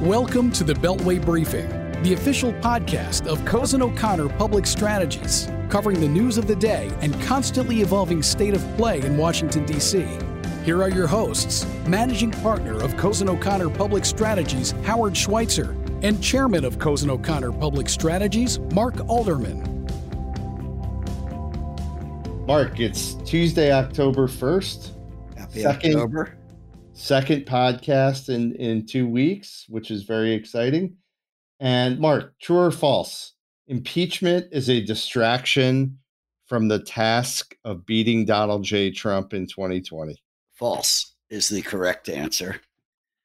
Welcome to the Beltway Briefing, the official podcast of Cozen O'Connor Public Strategies, covering the news of the day and constantly evolving state of play in Washington, D.C. Here are your hosts, Managing Partner of Cozen O'Connor Public Strategies, Howard Schweitzer, and Chairman of Cozen O'Connor Public Strategies, Mark Alderman. Mark, it's Tuesday, October 1st. Happy second, October. Second podcast in, in two weeks, which is very exciting. And Mark, true or false? Impeachment is a distraction from the task of beating Donald J. Trump in 2020. False is the correct answer.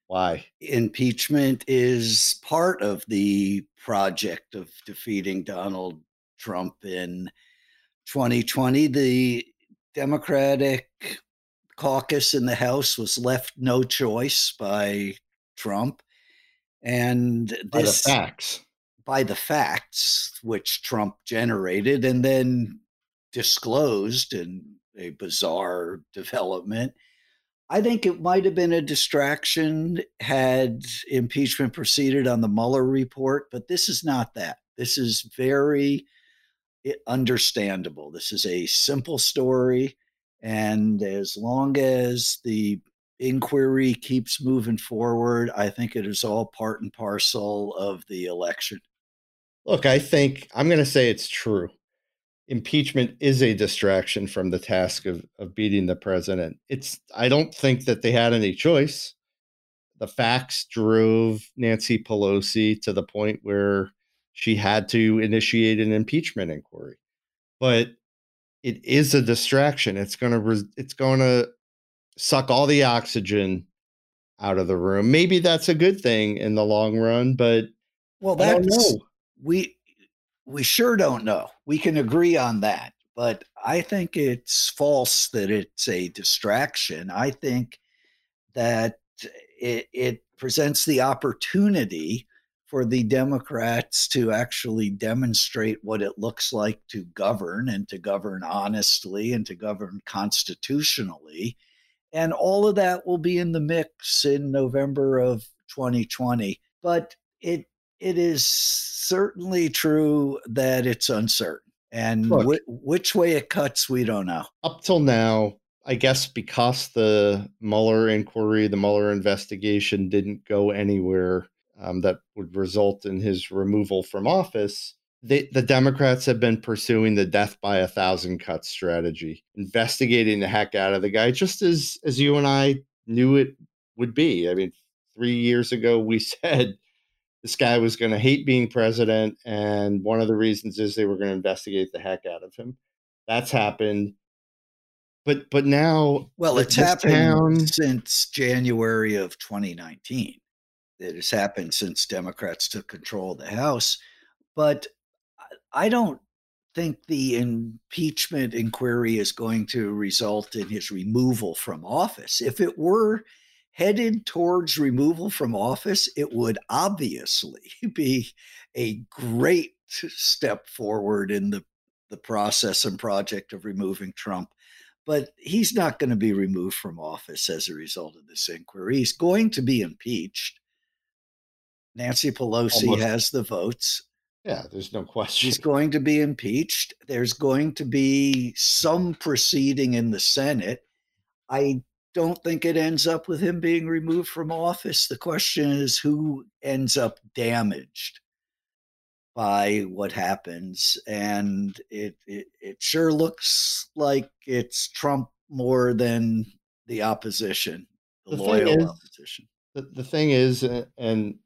Why? Impeachment is part of the project of defeating Donald Trump in 2020, the Democratic caucus in the House was left no choice by Trump. And this, by the facts. By the facts, which Trump generated and then disclosed in a bizarre development. I think it might have been a distraction had impeachment proceeded on the Mueller report, but this is not that. This is very eh, understandable. This is a simple story. And as long as the inquiry keeps moving forward, I think it is all part and parcel of the election. Look, I think I'm going to say it's true. Impeachment is a distraction from the task of, of beating the president. It's I don't think that they had any choice. The facts drove Nancy Pelosi to the point where she had to initiate an impeachment inquiry. But it is a distraction. It's going to it's going to suck all the oxygen out of the room. Maybe that's a good thing in the long run, but well, that's we we sure don't know. We can agree on that, but I think it's false that it's a distraction. I think that it, it presents the opportunity for the Democrats to actually demonstrate what it looks like to govern and to govern honestly and to govern constitutionally. And all of that will be in the mix in November of 2020. But it it is certainly true that it's uncertain. And Look, wh- which way it cuts, we don't know. Up till now, I guess because the Mueller inquiry, the Mueller investigation didn't go anywhere um, that would result in his removal from office, they, the Democrats have been pursuing the death by a thousand cuts strategy, investigating the heck out of the guy, just as as you and I knew it would be. I mean, three years ago we said this guy was going to hate being president, and one of the reasons is they were going to investigate the heck out of him. That's happened. But but now, well, it's happened town, since January of 2019 that has happened since Democrats took control of the House. But I don't think the impeachment inquiry is going to result in his removal from office. If it were headed towards removal from office, it would obviously be a great step forward in the, the process and project of removing Trump. But he's not going to be removed from office as a result of this inquiry. He's going to be impeached. Nancy Pelosi Almost. has the votes. Yeah, there's no question. She's going to be impeached. There's going to be some proceeding in the Senate. I don't think it ends up with him being removed from office. The question is who ends up damaged by what happens. And it, it, it sure looks like it's Trump more than the opposition, the, the loyal is, opposition. The, the thing is, and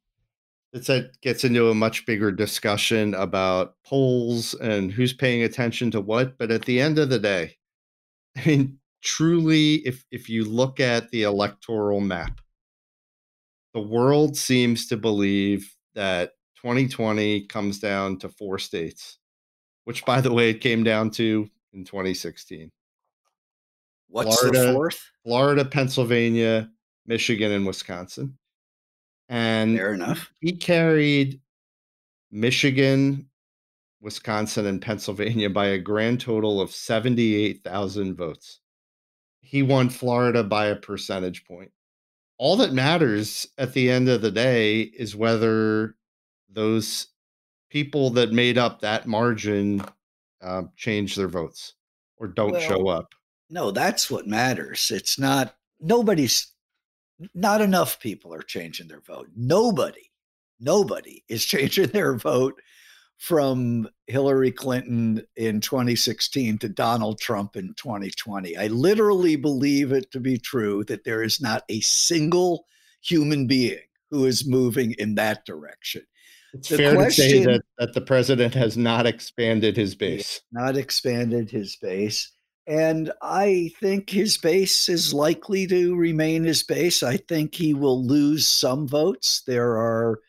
that gets into a much bigger discussion about polls and who's paying attention to what. But at the end of the day, I mean, truly, if if you look at the electoral map, the world seems to believe that 2020 comes down to four states, which, by the way, it came down to in 2016. What's Florida, the fourth? Florida, Pennsylvania, Michigan, and Wisconsin. And fair enough. He carried Michigan, Wisconsin, and Pennsylvania by a grand total of 78,000 votes. He won Florida by a percentage point. all that matters at the end of the day is whether those people that made up that margin uh, change their votes or don't well, show up. No, that's what matters. It's not nobody's not enough people are changing their vote. Nobody, nobody is changing their vote from Hillary Clinton in 2016 to Donald Trump in 2020. I literally believe it to be true that there is not a single human being who is moving in that direction. It's the fair question, to say that, that the president has not expanded his base. Not expanded his base. And I think his base is likely to remain his base. I think he will lose some votes. There are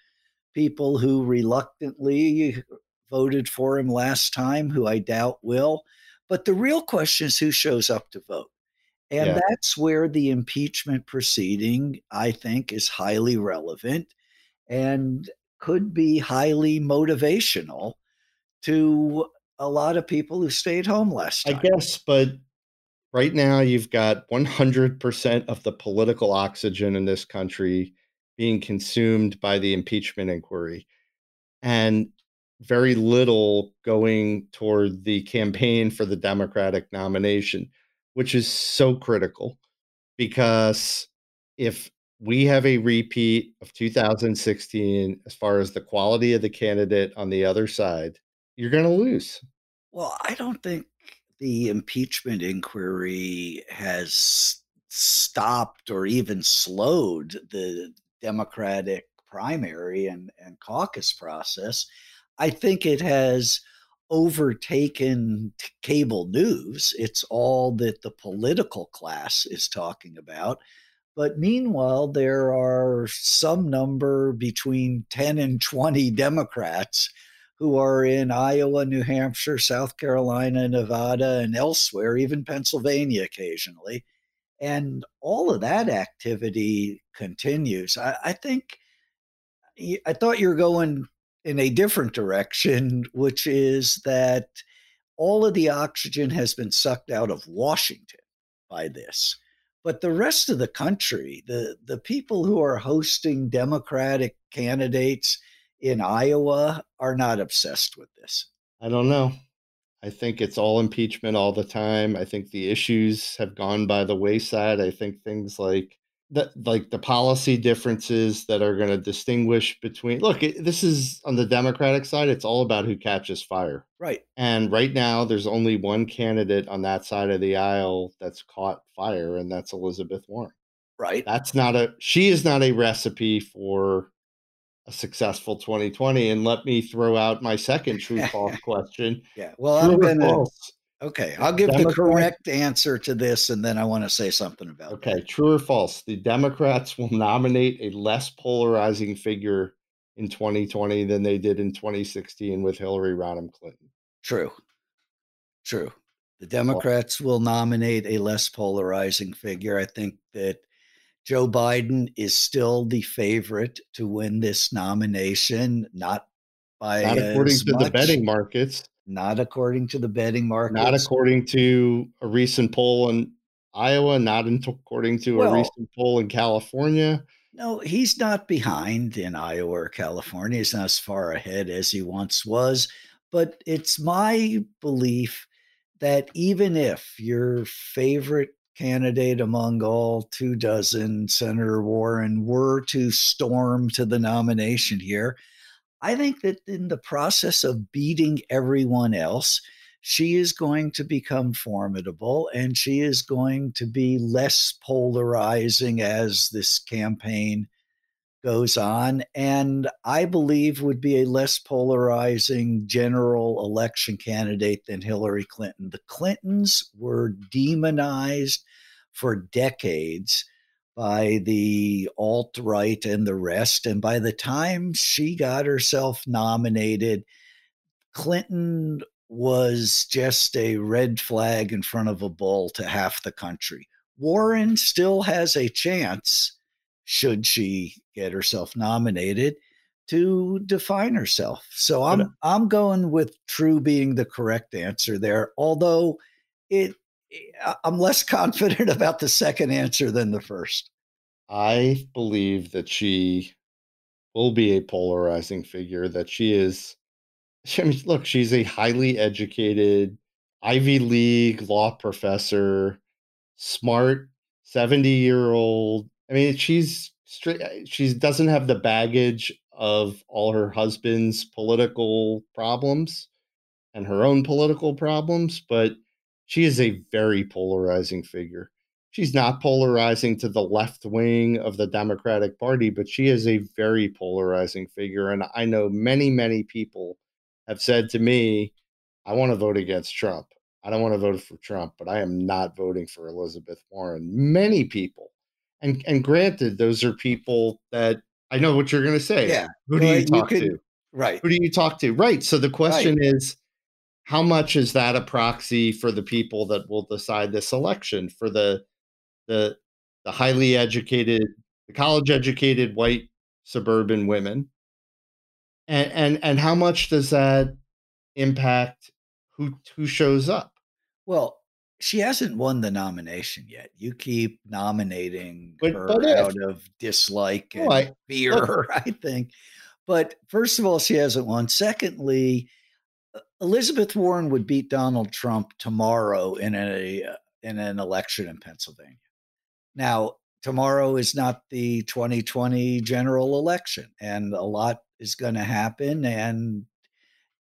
people who reluctantly voted for him last time who I doubt will. But the real question is who shows up to vote. And yeah. that's where the impeachment proceeding, I think, is highly relevant and could be highly motivational to a lot of people who stayed home last time. I guess, but right now you've got 100% of the political oxygen in this country being consumed by the impeachment inquiry and very little going toward the campaign for the Democratic nomination, which is so critical because if we have a repeat of 2016 as far as the quality of the candidate on the other side, you're going to lose. Well, I don't think the impeachment inquiry has stopped or even slowed the Democratic primary and, and caucus process. I think it has overtaken cable news. It's all that the political class is talking about. But meanwhile, there are some number between 10 and 20 Democrats who are in Iowa, New Hampshire, South Carolina, Nevada, and elsewhere, even Pennsylvania occasionally. And all of that activity continues. I, I think, I thought you were going in a different direction, which is that all of the oxygen has been sucked out of Washington by this. But the rest of the country, the, the people who are hosting Democratic candidates in Iowa are not obsessed with this. I don't know. I think it's all impeachment all the time. I think the issues have gone by the wayside. I think things like that, like the policy differences that are going to distinguish between. Look, it, this is on the Democratic side. It's all about who catches fire, right? And right now, there's only one candidate on that side of the aisle that's caught fire, and that's Elizabeth Warren. Right. That's not a. She is not a recipe for a successful 2020. And let me throw out my second true false question. Yeah. Well, true I'm going to. Okay, I'll give Democrat, the correct answer to this, and then I want to say something about. It. Okay, that. true or false? The Democrats will nominate a less polarizing figure in 2020 than they did in 2016 with Hillary Rodham Clinton. True. True. The Democrats will nominate a less polarizing figure. I think that Joe Biden is still the favorite to win this nomination, not by not according to much, the betting markets. Not according to the betting markets. Not according to a recent poll in Iowa. Not according to well, a recent poll in California. No, he's not behind in Iowa or California. He's not as far ahead as he once was. But it's my belief that even if your favorite candidate among all two dozen, Senator Warren, were to storm to the nomination here, I think that in the process of beating everyone else, she is going to become formidable and she is going to be less polarizing as this campaign goes on, and I believe would be a less polarizing general election candidate than Hillary Clinton. The Clintons were demonized for decades by the alt right and the rest. And by the time she got herself nominated, Clinton was just a red flag in front of a bull to half the country. Warren still has a chance should she get herself nominated to define herself. So uh I'm I'm going with true being the correct answer there. Although it eh, I'm less confident about the second answer than the first. I believe that she will be a polarizing figure, that she is I mean, look, she's a highly educated Ivy League law professor, smart, 70-year-old. I mean, she's straight uh, she doesn't have the baggage of all her husband's political problems and her own political problems, but she is a very polarizing figure. She's not polarizing to the left wing of the Democratic Party, but she is a very polarizing figure. And I know many, many people have said to me, I want to vote against Trump. I don't want to vote for Trump, but I am not voting for Elizabeth Warren. Many people. And and granted, those are people that I know what you're going to say. Yeah. Who do you talk could, to? Right. Who do you talk to? Right. So the question right. is how much is that a proxy for the people that will decide this election for the the the highly educated the college educated white suburban women and and and how much does that impact who who shows up well she hasn't won the nomination yet. You keep nominating but, her but out if, of dislike and oh, I, fear look, i think. But first of all she hasn't won. Secondly Elizabeth Warren would beat Donald Trump tomorrow in a uh, in an election in Pennsylvania. Now, tomorrow is not the 2020 general election, and a lot is going to happen, and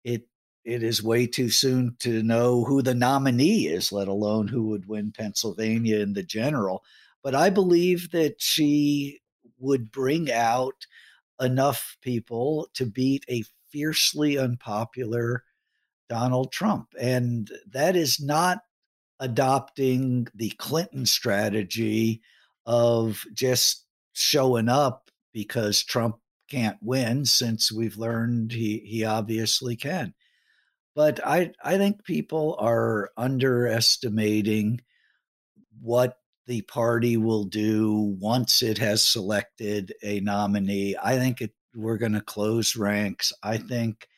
it it is way too soon to know who the nominee is, let alone who would win Pennsylvania in the general. But I believe that she would bring out enough people to beat a fiercely unpopular Donald Trump. And that is not adopting the Clinton strategy of just showing up because Trump can't win, since we've learned he, he obviously can. But I, I think people are underestimating what the party will do once it has selected a nominee. I think it, we're going to close ranks. I think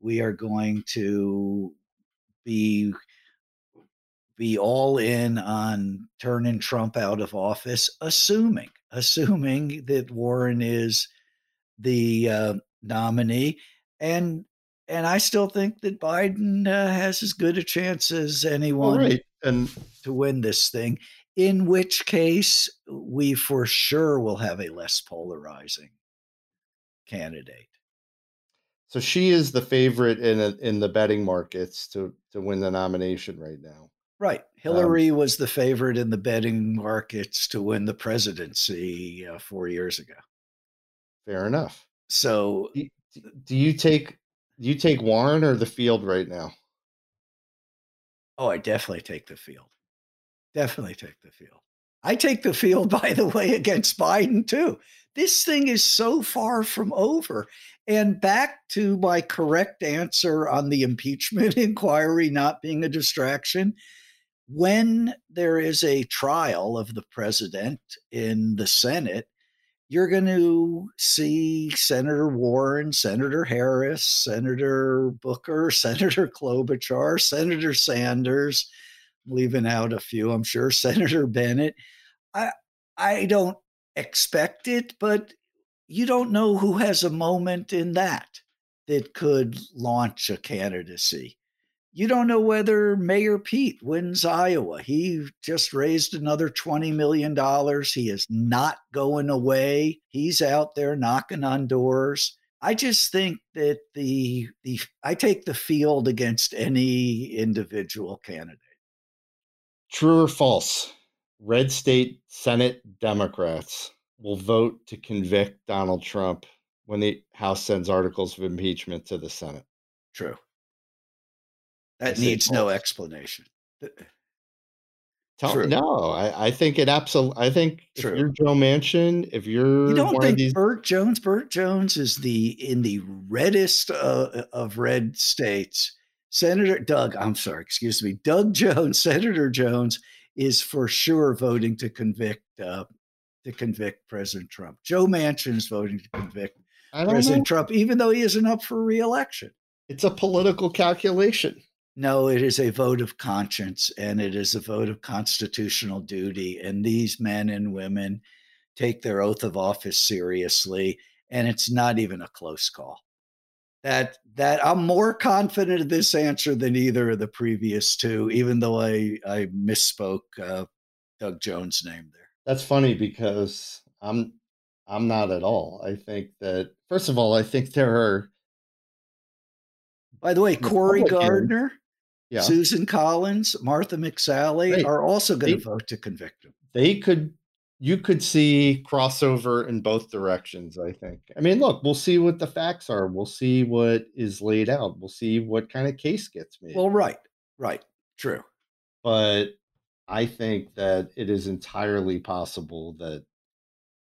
we are going to be be all in on turning Trump out of office, assuming assuming that Warren is the uh, nominee, and and I still think that Biden uh, has as good a chance as anyone right. and to win this thing. In which case, we for sure will have a less polarizing candidate. So she is the favorite in a, in the betting markets to to win the nomination right now. Right. Um Hillary um, was the favorite in the betting markets to win the presidency uh, 4 years ago. Fair enough. So do, do you take you take Warren or the field right now? Oh, I definitely take the field. Definitely take the field. I take the field, by the way, against Biden too. This thing is so far from over. And back to my correct answer on the impeachment inquiry not being a distraction. When there is a trial of the president in the Senate, you're going to see Senator Warren, Senator Harris, Senator Booker, Senator Klobuchar, Senator Sanders, leaving out a few, I'm sure, Senator Bennet. I I don't expect it, but you don't know who has a moment in that that could launch a candidacy. You don't know whether Mayor Pete wins Iowa. He just raised another $20 million. He is not going away. He's out there knocking on doors. I just think that the the I take the field against any individual candidate. True or false? Red state Senate Democrats will vote to convict Donald Trump when the House sends articles of impeachment to the Senate. True. That needs no explanation. Tell, no, I, I think it absolutely. I think True. if you're Joe Manchin, if you're you don't think these... Burt Jones, Burt Jones is the in the reddest uh, of red states. Senator Doug, I'm sorry, excuse me, Doug Jones, Senator Jones is for sure voting to convict uh, to convict President Trump. Joe Manchin is voting to convict President know. Trump, even though he isn't up for reelection. It's a political calculation. No, it is a vote of conscience and it is a vote of constitutional duty. And these men and women take their oath of office seriously, and it's not even a close call. That that I'm more confident of this answer than either of the previous two, even though I I misspoke uh, Doug Jones' name there. That's funny because I'm I'm not at all. I think that first of all, I think there are. By the way, Cory Gardner, yeah. Susan Collins, Martha McSally are also going to vote to convict him. They could you could see crossover in both directions i think. I mean look we'll see what the facts are. We'll see what is laid out. We'll see what kind of case gets made. Well right. Right. True. But i think that it is entirely possible that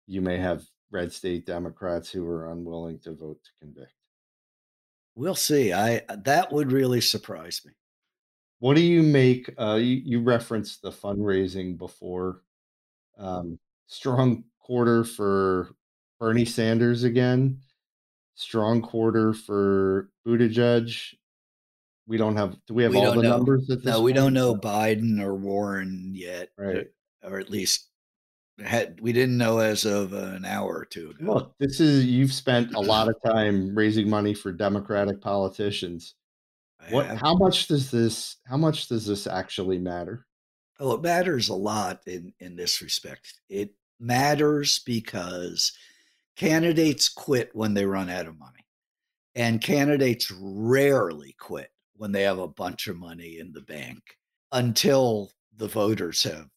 you may have red state democrats who are unwilling to vote to convict. We'll see. I that would really surprise me what do you make uh you, you referenced the fundraising before um, strong quarter for Bernie Sanders again. Strong quarter for Buttigieg. We don't have. Do we have we all the know. numbers at this? No, we don't know Biden or Warren yet, right? Or at least had we didn't know as of an hour or two ago. Look, this is you've spent a lot of time raising money for Democratic politicians. What? How much does this? How much does this actually matter? Oh, it matters a lot in, in this respect. It matters because candidates quit when they run out of money. And candidates rarely quit when they have a bunch of money in the bank until the voters have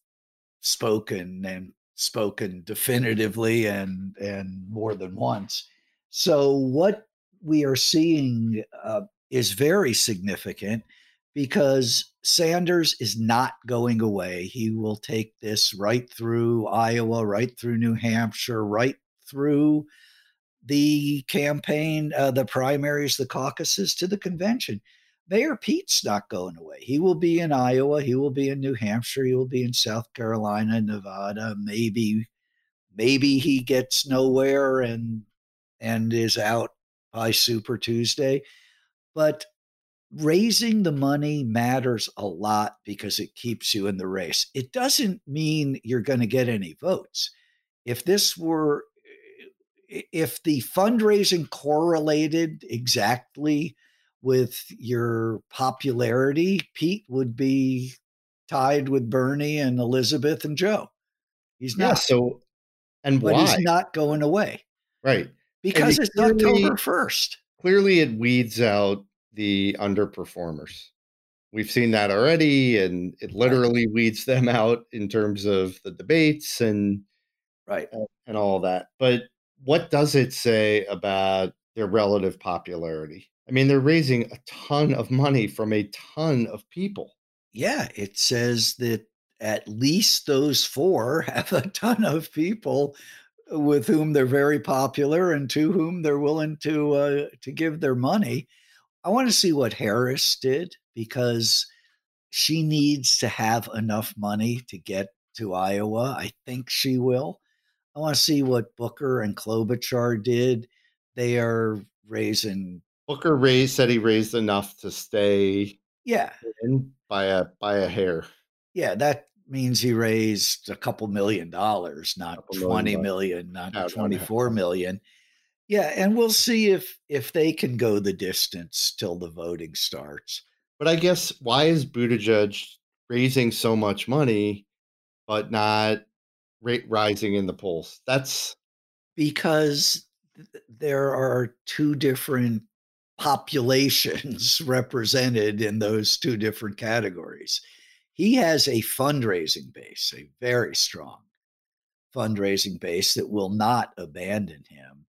spoken and spoken definitively and and more than once. So what we are seeing uh, is very significant because Sanders is not going away. He will take this right through Iowa, right through New Hampshire, right through the campaign, uh, the primaries, the caucuses to the convention. Mayor Pete's not going away. He will be in Iowa. He will be in New Hampshire. He will be in South Carolina, Nevada. Maybe, maybe he gets nowhere and and is out by Super Tuesday. But raising the money matters a lot because it keeps you in the race. It doesn't mean you're going to get any votes. If this were, if the fundraising correlated exactly with your popularity, Pete would be tied with Bernie and Elizabeth and Joe. He's not. Yeah, so, and but why? he's not going away. Right. Because it's clearly, October 1st. Clearly, it weeds out the underperformers. We've seen that already, and it literally weeds them out in terms of the debates and right and all that. But what does it say about their relative popularity? I mean, they're raising a ton of money from a ton of people. Yeah, it says that at least those four have a ton of people with whom they're very popular and to whom they're willing to uh, to give their money. I want to see what Harris did because she needs to have enough money to get to Iowa. I think she will. I want to see what Booker and Klobuchar did. They are raising. Booker raised said he raised enough to stay. Yeah, by a by a hair. Yeah, that means he raised a couple million dollars, not twenty million, not twenty four million. Yeah, and we'll see if if they can go the distance till the voting starts. But I guess why is Buttigieg raising so much money, but not rate rising in the polls? That's because there are two different populations represented in those two different categories. He has a fundraising base, a very strong fundraising base that will not abandon him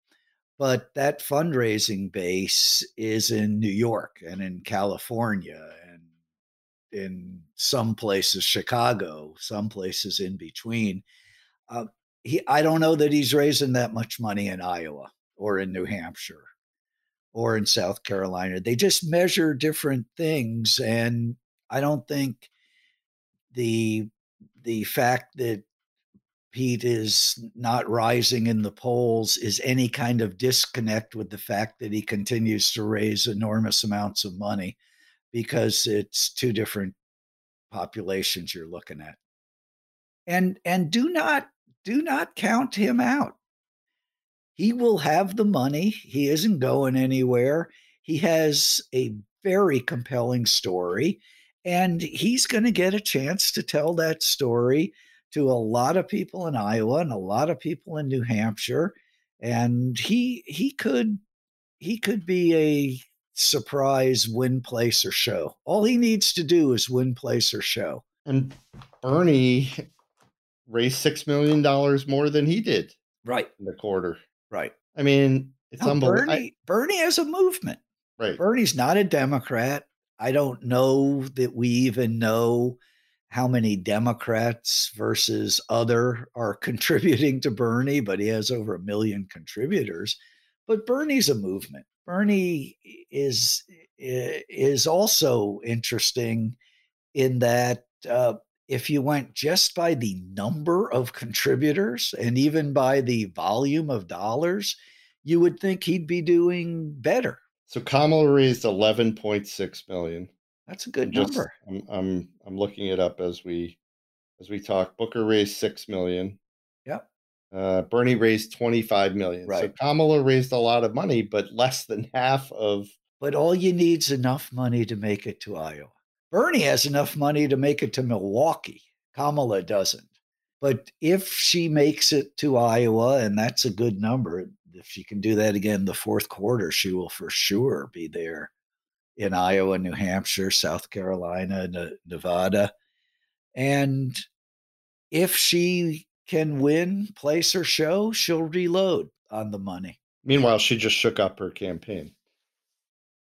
but that fundraising base is in New York and in California and in some places Chicago, some places in between. Uh, he, I don't know that he's raising that much money in Iowa or in New Hampshire or in South Carolina. They just measure different things, and I don't think the the fact that Pete is not rising in the polls is any kind of disconnect with the fact that he continues to raise enormous amounts of money because it's two different populations you're looking at. And and do not do not count him out. He will have the money. He isn't going anywhere. He has a very compelling story, and he's going to get a chance to tell that story to a lot of people in Iowa and a lot of people in New Hampshire. And he he could he could be a surprise win place or show. All he needs to do is win place or show. And Bernie raised six million dollars more than he did. Right. In the quarter. Right. I mean, it's no, unbelievable. Bernie, Bernie has a movement. Right. Bernie's not a Democrat. I don't know that we even know how many Democrats versus other are contributing to Bernie, but he has over a million contributors. But Bernie's a movement. Bernie is is also interesting in that uh, if you went just by the number of contributors and even by the volume of dollars, you would think he'd be doing better. So Kamala raised 11.6 million. That's a good just, number. I'm, I'm I'm looking it up as we as we talk. Booker raised 6 million. Yep. Uh, Bernie raised 25 million. Right. So Kamala raised a lot of money, but less than half of. But all you need is enough money to make it to Iowa. Bernie has enough money to make it to Milwaukee. Kamala doesn't. But if she makes it to Iowa, and that's a good number, if she can do that again the fourth quarter, she will for sure be there in Iowa, New Hampshire, South Carolina, Nevada. And if she can win, place, or show, she'll reload on the money. Meanwhile, she just shook up her campaign.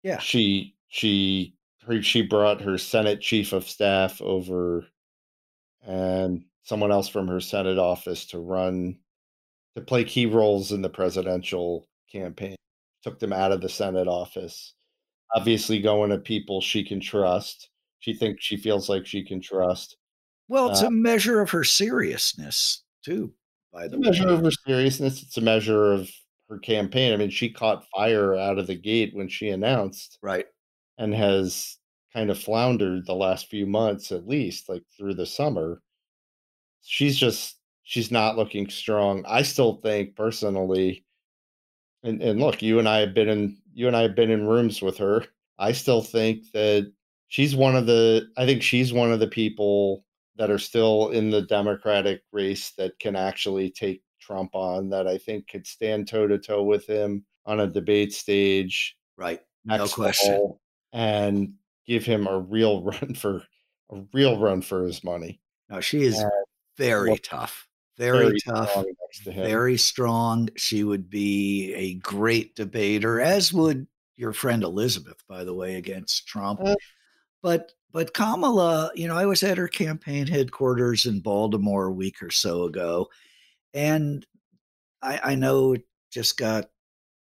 Yeah. She she she brought her Senate chief of staff over and someone else from her Senate office to run to play key roles in the presidential campaign. Took them out of the Senate office. Obviously going to people she can trust. She thinks she feels like she can trust. Well, it's uh, a measure of her seriousness too. By the way, measure of her seriousness. It's a measure of her campaign. I mean, she caught fire out of the gate when she announced, right, and has kind of floundered the last few months, at least, like through the summer. She's just she's not looking strong. I still think personally, and and look, you and I have been in you and I have been in rooms with her. I still think that she's one of the. I think she's one of the people that are still in the Democratic race that can actually take Trump on, that I think could stand toe to toe with him on a debate stage. Right. No question. And give him a real run for a real run for his money. Now she is and very tough. Very, very tough. Strong very strong. She would be a great debater, as would your friend Elizabeth, by the way, against Trump. Uh, but but Kamala, you know, I was at her campaign headquarters in Baltimore a week or so ago, and I, I know it just got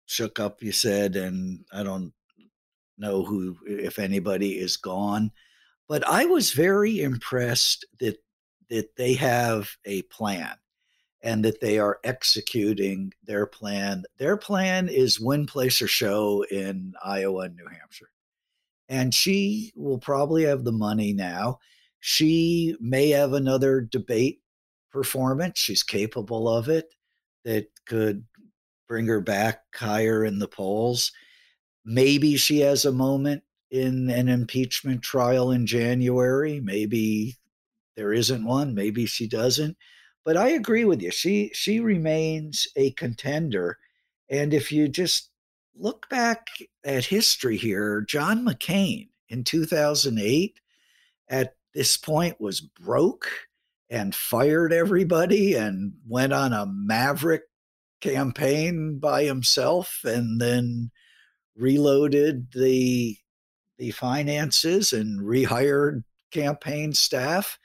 shook up. You said, and I don't know who, if anybody, is gone, but I was very impressed that that they have a plan and that they are executing their plan. Their plan is win, place, or show in Iowa and New Hampshire and she will probably have the money now. She may have another debate performance. She's capable of it that could bring her back higher in the polls. Maybe she has a moment in an impeachment trial in January. Maybe there isn't one. Maybe she doesn't. But I agree with you. She she remains a contender. And if you just look back at history here. John McCain in 2008 at this point was broke and fired everybody and went on a maverick campaign by himself and then reloaded the the finances and rehired campaign staff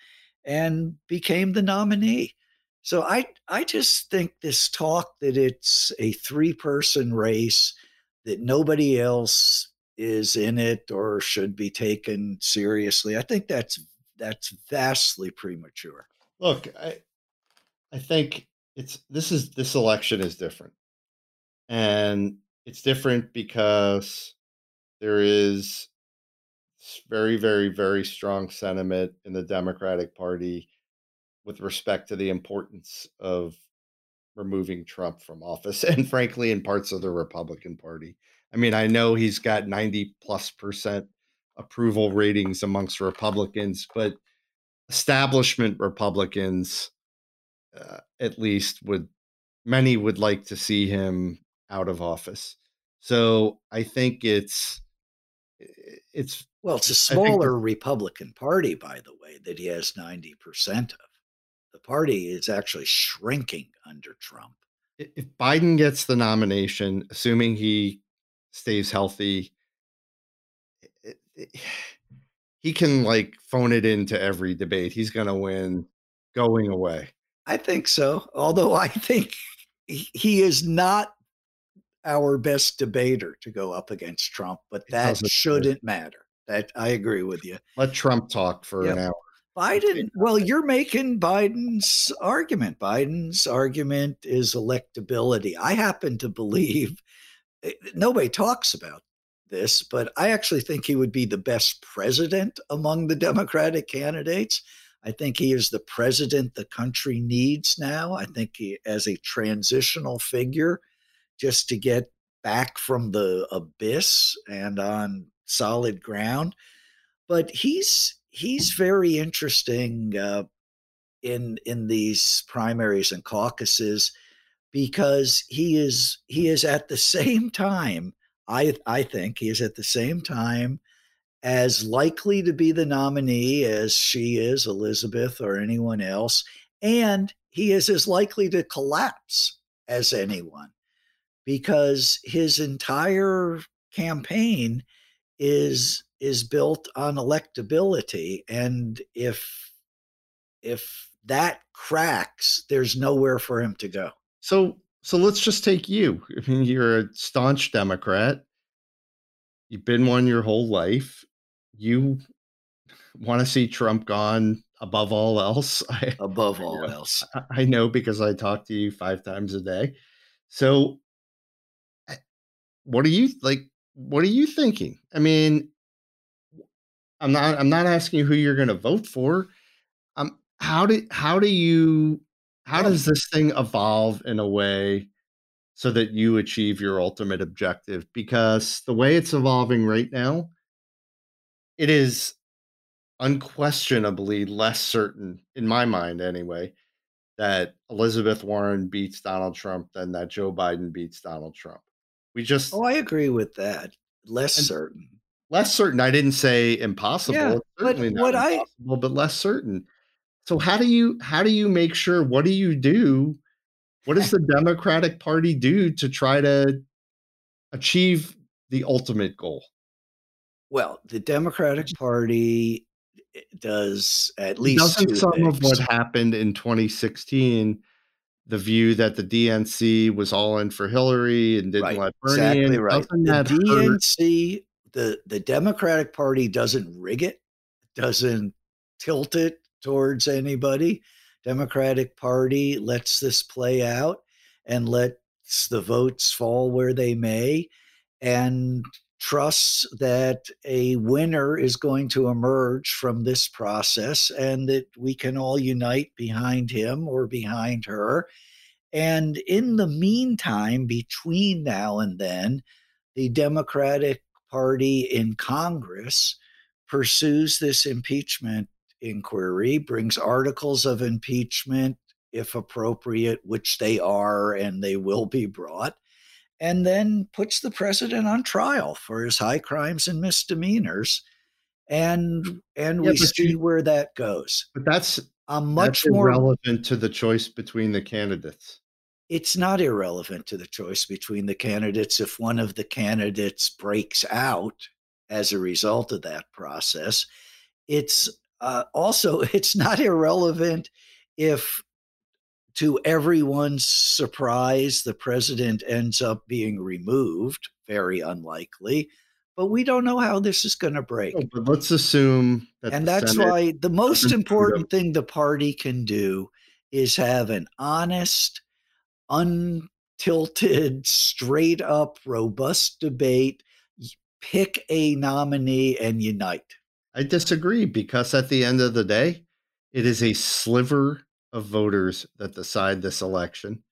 and became the nominee. So I I just think this talk that it's a three person race that nobody else is in it or should be taken seriously. I think that's that's vastly premature. Look, I I think it's this is this election is different. And it's different because there is very very very strong sentiment in the Democratic Party with respect to the importance of removing Trump from office and frankly in parts of the Republican Party. I mean, I know he's got 90 plus percent approval ratings amongst Republicans, but establishment Republicans uh, at least would many would like to see him out of office. So I think it's it's well, it's a smaller Republican Party, by the way, that he has ninety percent of. The party is actually shrinking under Trump. If Biden gets the nomination, assuming he stays healthy, it, it, he can like phone it into every debate. He's going to win going away. I think so. Although I think he is not our best debater to go up against Trump, but that shouldn't matter. That I agree with you. Let Trump talk for yep. an hour. Biden, well, you're making Biden's argument. Biden's argument is electability. I happen to believe eh, nobody talks about this, but I actually think he would be the best president among the Democratic candidates. I think he is the president the country needs now. I think he, as a transitional figure, just to get back from the abyss and on solid ground. But he's he's very interesting uh, in in these primaries and caucuses because he is he is at the same time I I think he is at the same time as likely to be the nominee as she is Elizabeth or anyone else and he is as likely to collapse as anyone because his entire campaign is is built on electability and if if that cracks there's nowhere for him to go. So so let's just take you. I mean you're a staunch democrat. You've been one your whole life. You want to see trump gone above all else? Above all else. I know because i talk to you five times a day. So eh, what are you like what are you thinking i mean I'm not I'm not asking you who you're going to vote for. Um how do how do you how does this thing evolve in a way so that you achieve your ultimate objective because the way it's evolving right now it is unquestionably less certain in my mind anyway that Elizabeth Warren beats Donald Trump than that Joe Biden beats Donald Trump. We just Oh, I agree with that. Less certain less certain. I didn't say impossible. Yeah, certainly but not what impossible, I, but less certain. So how do you how do you make sure? What do you do? What does the Democratic Party do to try to achieve the ultimate goal? Well, the Democratic Party eh, does at least doesn't some things. of what happened in 2016 the view that the DNC was all in for Hillary and didn't right. let Bernie exactly in. Right. The DNC the the Democratic Party doesn't rig it, doesn't tilt it towards anybody. Democratic Party lets this play out and lets the votes fall where they may and trusts that a winner is going to emerge from this process and that we can all unite behind him or behind her. And in the meantime, between now and then, the Democratic party in Congress pursues this impeachment inquiry, brings articles of impeachment, if appropriate, which they are and they will be brought, and then puts the president on trial for his high crimes and misdemeanors. And and yeah, we see you, where that goes. But that's a much that's more relevant to the choice between the candidates it's not irrelevant to the choice between the candidates if one of the candidates breaks out as a result of that process. It's uh, also it's not irrelevant if to everyone's surprise the president ends up being removed very unlikely but we don't know how this is going to break oh, but let's assume that and that's Senate why the most important thing the party can do is have an honest untilted, straight up, robust debate. Pick a nominee and unite. I disagree because at the end of the day, it is a sliver of voters that decide this election.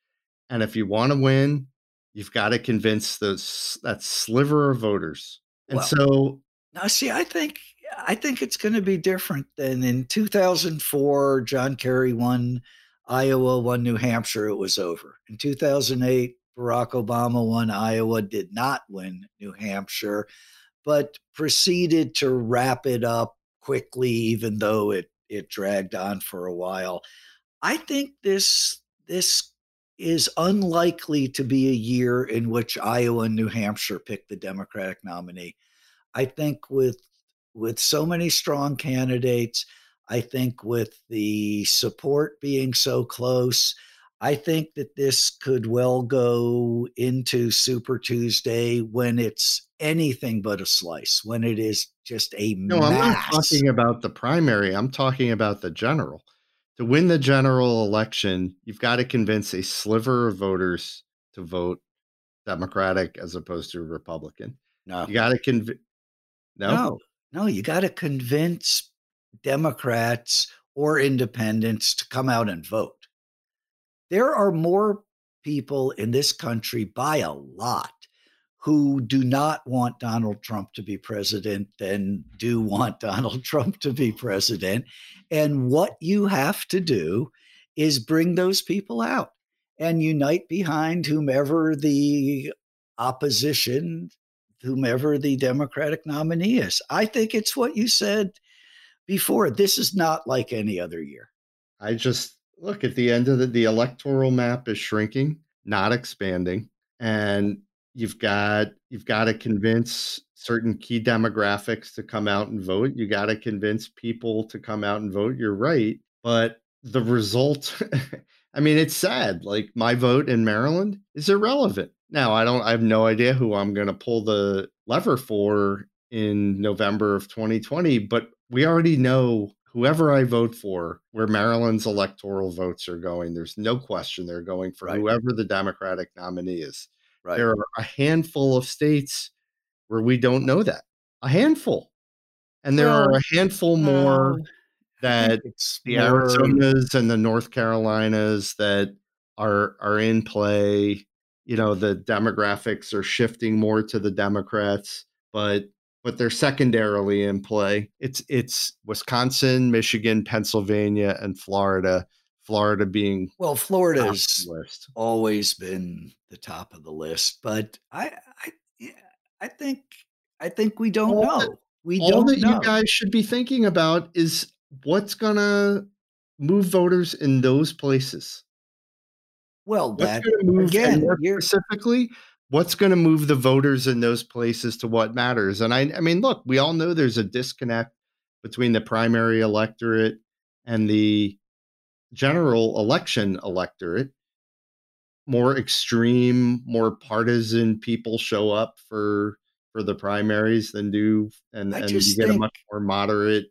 And if you want to win, you've got to convince those that sliver of voters. And well, so now see, I think I think it's going to be different than in 2004 John Kerry won Iowa, won New Hampshire, it was over. In 2008 Barack Obama won Iowa, did not win New Hampshire, but proceeded to wrap it up quickly even though it it dragged on for a while. I think this this is unlikely to be a year in which Iowa and New Hampshire pick the Democratic nominee. I think with with so many strong candidates, I think with the support being so close, I think that this could well go into Super Tuesday when it's anything but a slice, when it is just a no. Mass. I'm not talking about the primary. I'm talking about the general. To win the general election, you've got to convince a sliver of voters to vote Democratic as opposed to Republican. No, you got to convince. No? no, no, you got to convince Democrats or independents to come out and vote. There are more people in this country by a lot who do not want Donald Trump to be president than do want Donald Trump to be president. And what you have to do is bring those people out and unite behind whomever the opposition, whomever the Democratic nominee is. I think it's what you said before. This is not like any other year. I just look at the end of the, the electoral map is shrinking, not expanding. And you've got you've got to convince certain key demographics to come out and vote. You got to convince people to come out and vote. You're right, but the result I mean it's sad. Like my vote in Maryland is irrelevant. Now, I don't I have no idea who I'm going to pull the lever for in November of 2020, but we already know whoever I vote for, where Maryland's electoral votes are going, there's no question they're going for right. whoever the Democratic nominee is. Right. There are a handful of states where we don't know that. A handful. And there are a handful more that the. Arizonas and the North Carolinas that are are in play. You know, the demographics are shifting more to the Democrats, but but they're secondarily in play. It's it's Wisconsin, Michigan, Pennsylvania, and Florida. Florida being well, Florida's always been the top of the list, but I I I think I think we don't all know. That, we all that know. you guys should be thinking about is what's gonna move voters in those places. Well, that again, specifically, what's going to move the voters in those places to what matters and I, I mean look we all know there's a disconnect between the primary electorate and the general election electorate more extreme more partisan people show up for for the primaries than do and, and you get a much more moderate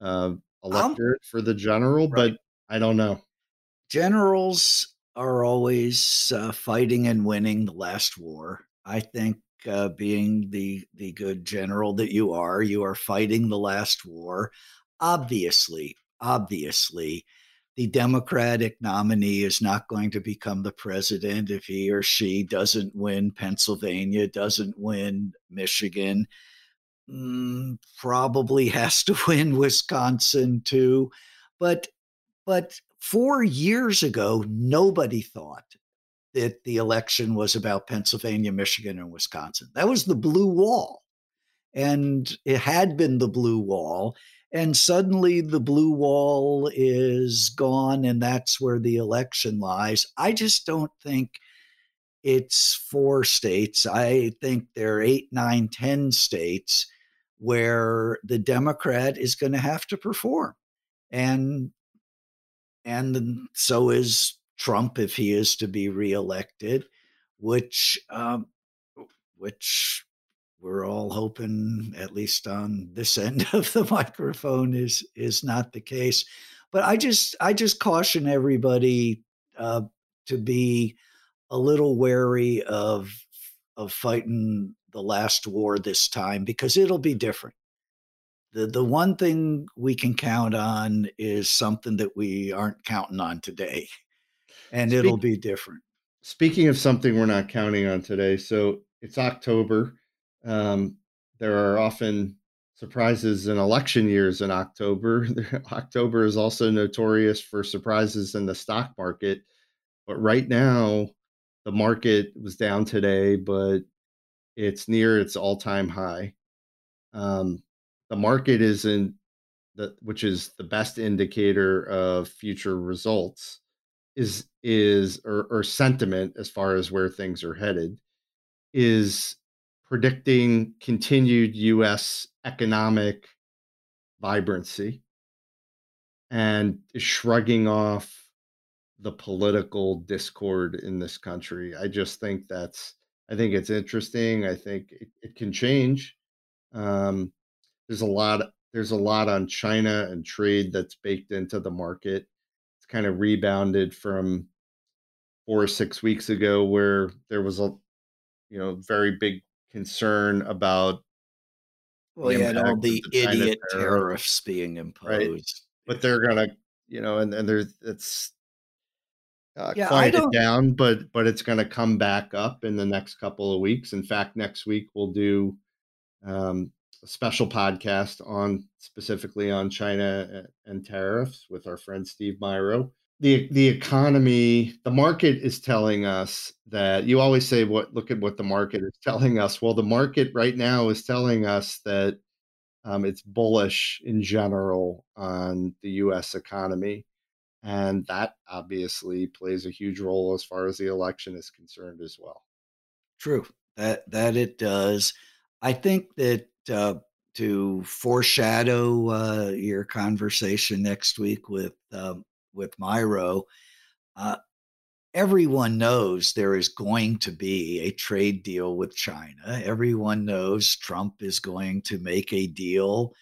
uh, electorate I'm, for the general right. but i don't know generals are always uh, fighting and winning the last war. I think uh, being the the good general that you are, you are fighting the last war. Obviously, obviously, the Democratic nominee is not going to become the president if he or she doesn't win Pennsylvania, doesn't win Michigan, mm, probably has to win Wisconsin too. But but Four years ago, nobody thought that the election was about Pennsylvania, Michigan, and Wisconsin. That was the blue wall. And it had been the blue wall. And suddenly the blue wall is gone, and that's where the election lies. I just don't think it's four states. I think there are eight, nine, ten states where the Democrat is going to have to perform. And and so is Trump if he is to be reelected, which um, which we're all hoping, at least on this end of the microphone, is is not the case. But I just I just caution everybody uh, to be a little wary of of fighting the last war this time because it'll be different. the the one thing we can count on is something that we aren't counting on today, and Speak, it'll be different. Speaking of something we're not counting on today, so it's October. Um, there are often surprises in election years in October. October is also notorious for surprises in the stock market. But right now, the market was down today, but it's near its all time high. Um, the market isn't the, which is the best indicator of future results is is or, or sentiment as far as where things are headed is predicting continued US economic vibrancy and shrugging off the political discord in this country. I just think that's I think it's interesting. I think it, it can change. Um, there's a lot there's a lot on China and trade that's baked into the market. It's kind of rebounded from four or six weeks ago where there was a you know very big concern about well, yeah, all the, the idiot tariffs being imposed. Right? But they're gonna, you know, and, and there's it's uh, yeah, quieted down, but but it's gonna come back up in the next couple of weeks. In fact, next week we'll do um, a special podcast on specifically on China and tariffs with our friend Steve Myrow. The the economy, the market is telling us that you always say what look at what the market is telling us. Well, the market right now is telling us that um, it's bullish in general on the U.S. economy, and that obviously plays a huge role as far as the election is concerned as well. True that that it does. I think that uh, to foreshadow uh, your conversation next week with um, with Myrow, uh, everyone knows there is going to be a trade deal with China. Everyone knows Trump is going to make a deal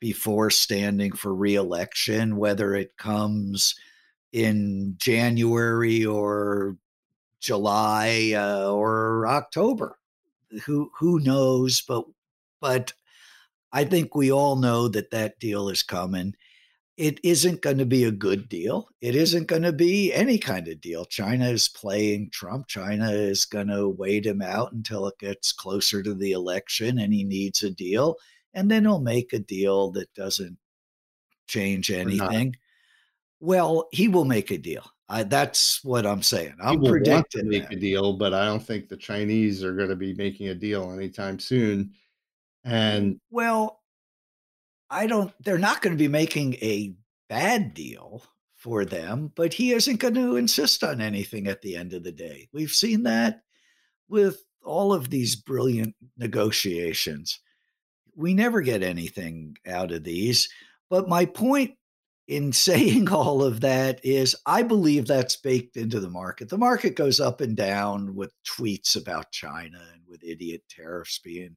before standing for reelection, whether it comes in January or July uh, or October. Who who knows? But but I think we all know that that deal is coming. It isn't going to be a good deal. It mm. isn't going to be any kind of deal. China is playing Trump. China is going to wait him out until it gets closer to the election and he needs a deal. And then he'll make a deal that doesn't change anything. Well, he will make a deal. I, that's what I'm saying. I'm predicting to make that. a deal, but I don't think the Chinese are going to be making a deal anytime soon. And well, I don't, they're not going to be making a bad deal for them, but he isn't going to insist on anything at the end of the day. We've seen that with all of these brilliant negotiations. We never get anything out of these. But my point in saying all of that is I believe that's baked into the market. The market goes up and down with tweets about China and with idiot tariffs being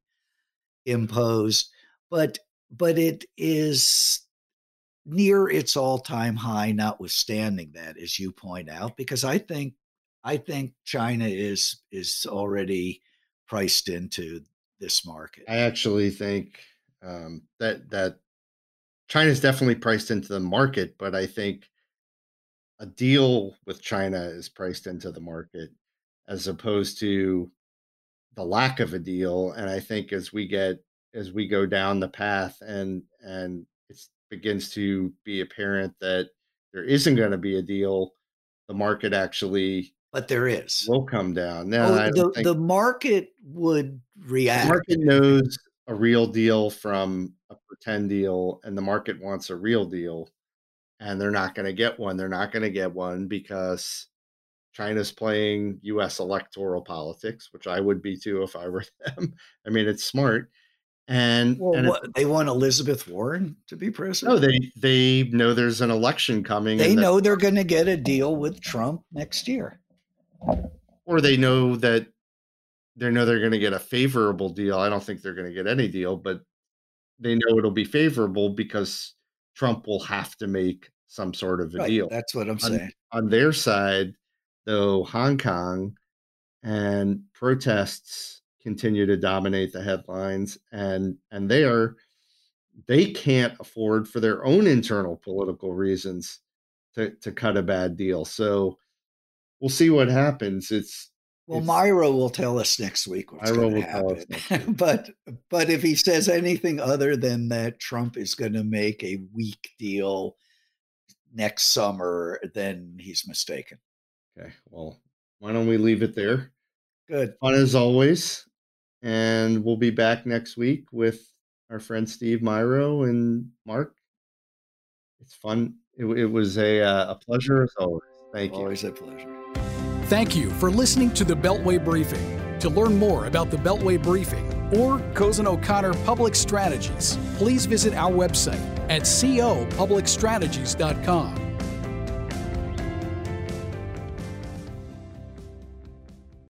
imposed, but but it is near its all-time high, notwithstanding that, as you point out, because I think I think China is is already priced into this market. I actually think um, that that China is definitely priced into the market, but I think a deal with China is priced into the market as opposed to the lack of a deal and i think as we get as we go down the path and and it begins to be apparent that there isn't going to be a deal the market actually but there is will come down now oh, the, the market would react the market knows a real deal from a pretend deal and the market wants a real deal and they're not going to get one they're not going to get one because China's playing US electoral politics, which I would be too if I were them. I mean, it's smart. And, well, and what, they want Elizabeth Warren to be president. No, they they know there's an election coming. They know they're going to get a deal with Trump next year, or they know that they know they're going to get a favorable deal. I don't think they're going to get any deal, but they know it'll be favorable because Trump will have to make some sort of a right, deal. That's what I'm saying. On, on their side, though Hong Kong and protests continue to dominate the headlines and and they are they can't afford for their own internal political reasons to, to cut a bad deal. So we'll see what happens. It's well, Myrow will tell us next week what's going to happen. but but if he says anything other than that Trump is going to make a weak deal next summer, then he's mistaken. Okay. Well, why don't we leave it there? Good. Fun as always. And we'll be back next week with our friend Steve Myrow and Mark. It's fun. It, it was a, uh, a pleasure as always. Thank you. Always a pleasure. Thank you for listening to the Beltway Briefing. To learn more about the Beltway Briefing or Cozen O'Connor Public Strategies, please visit our website at copublicstrategies.com.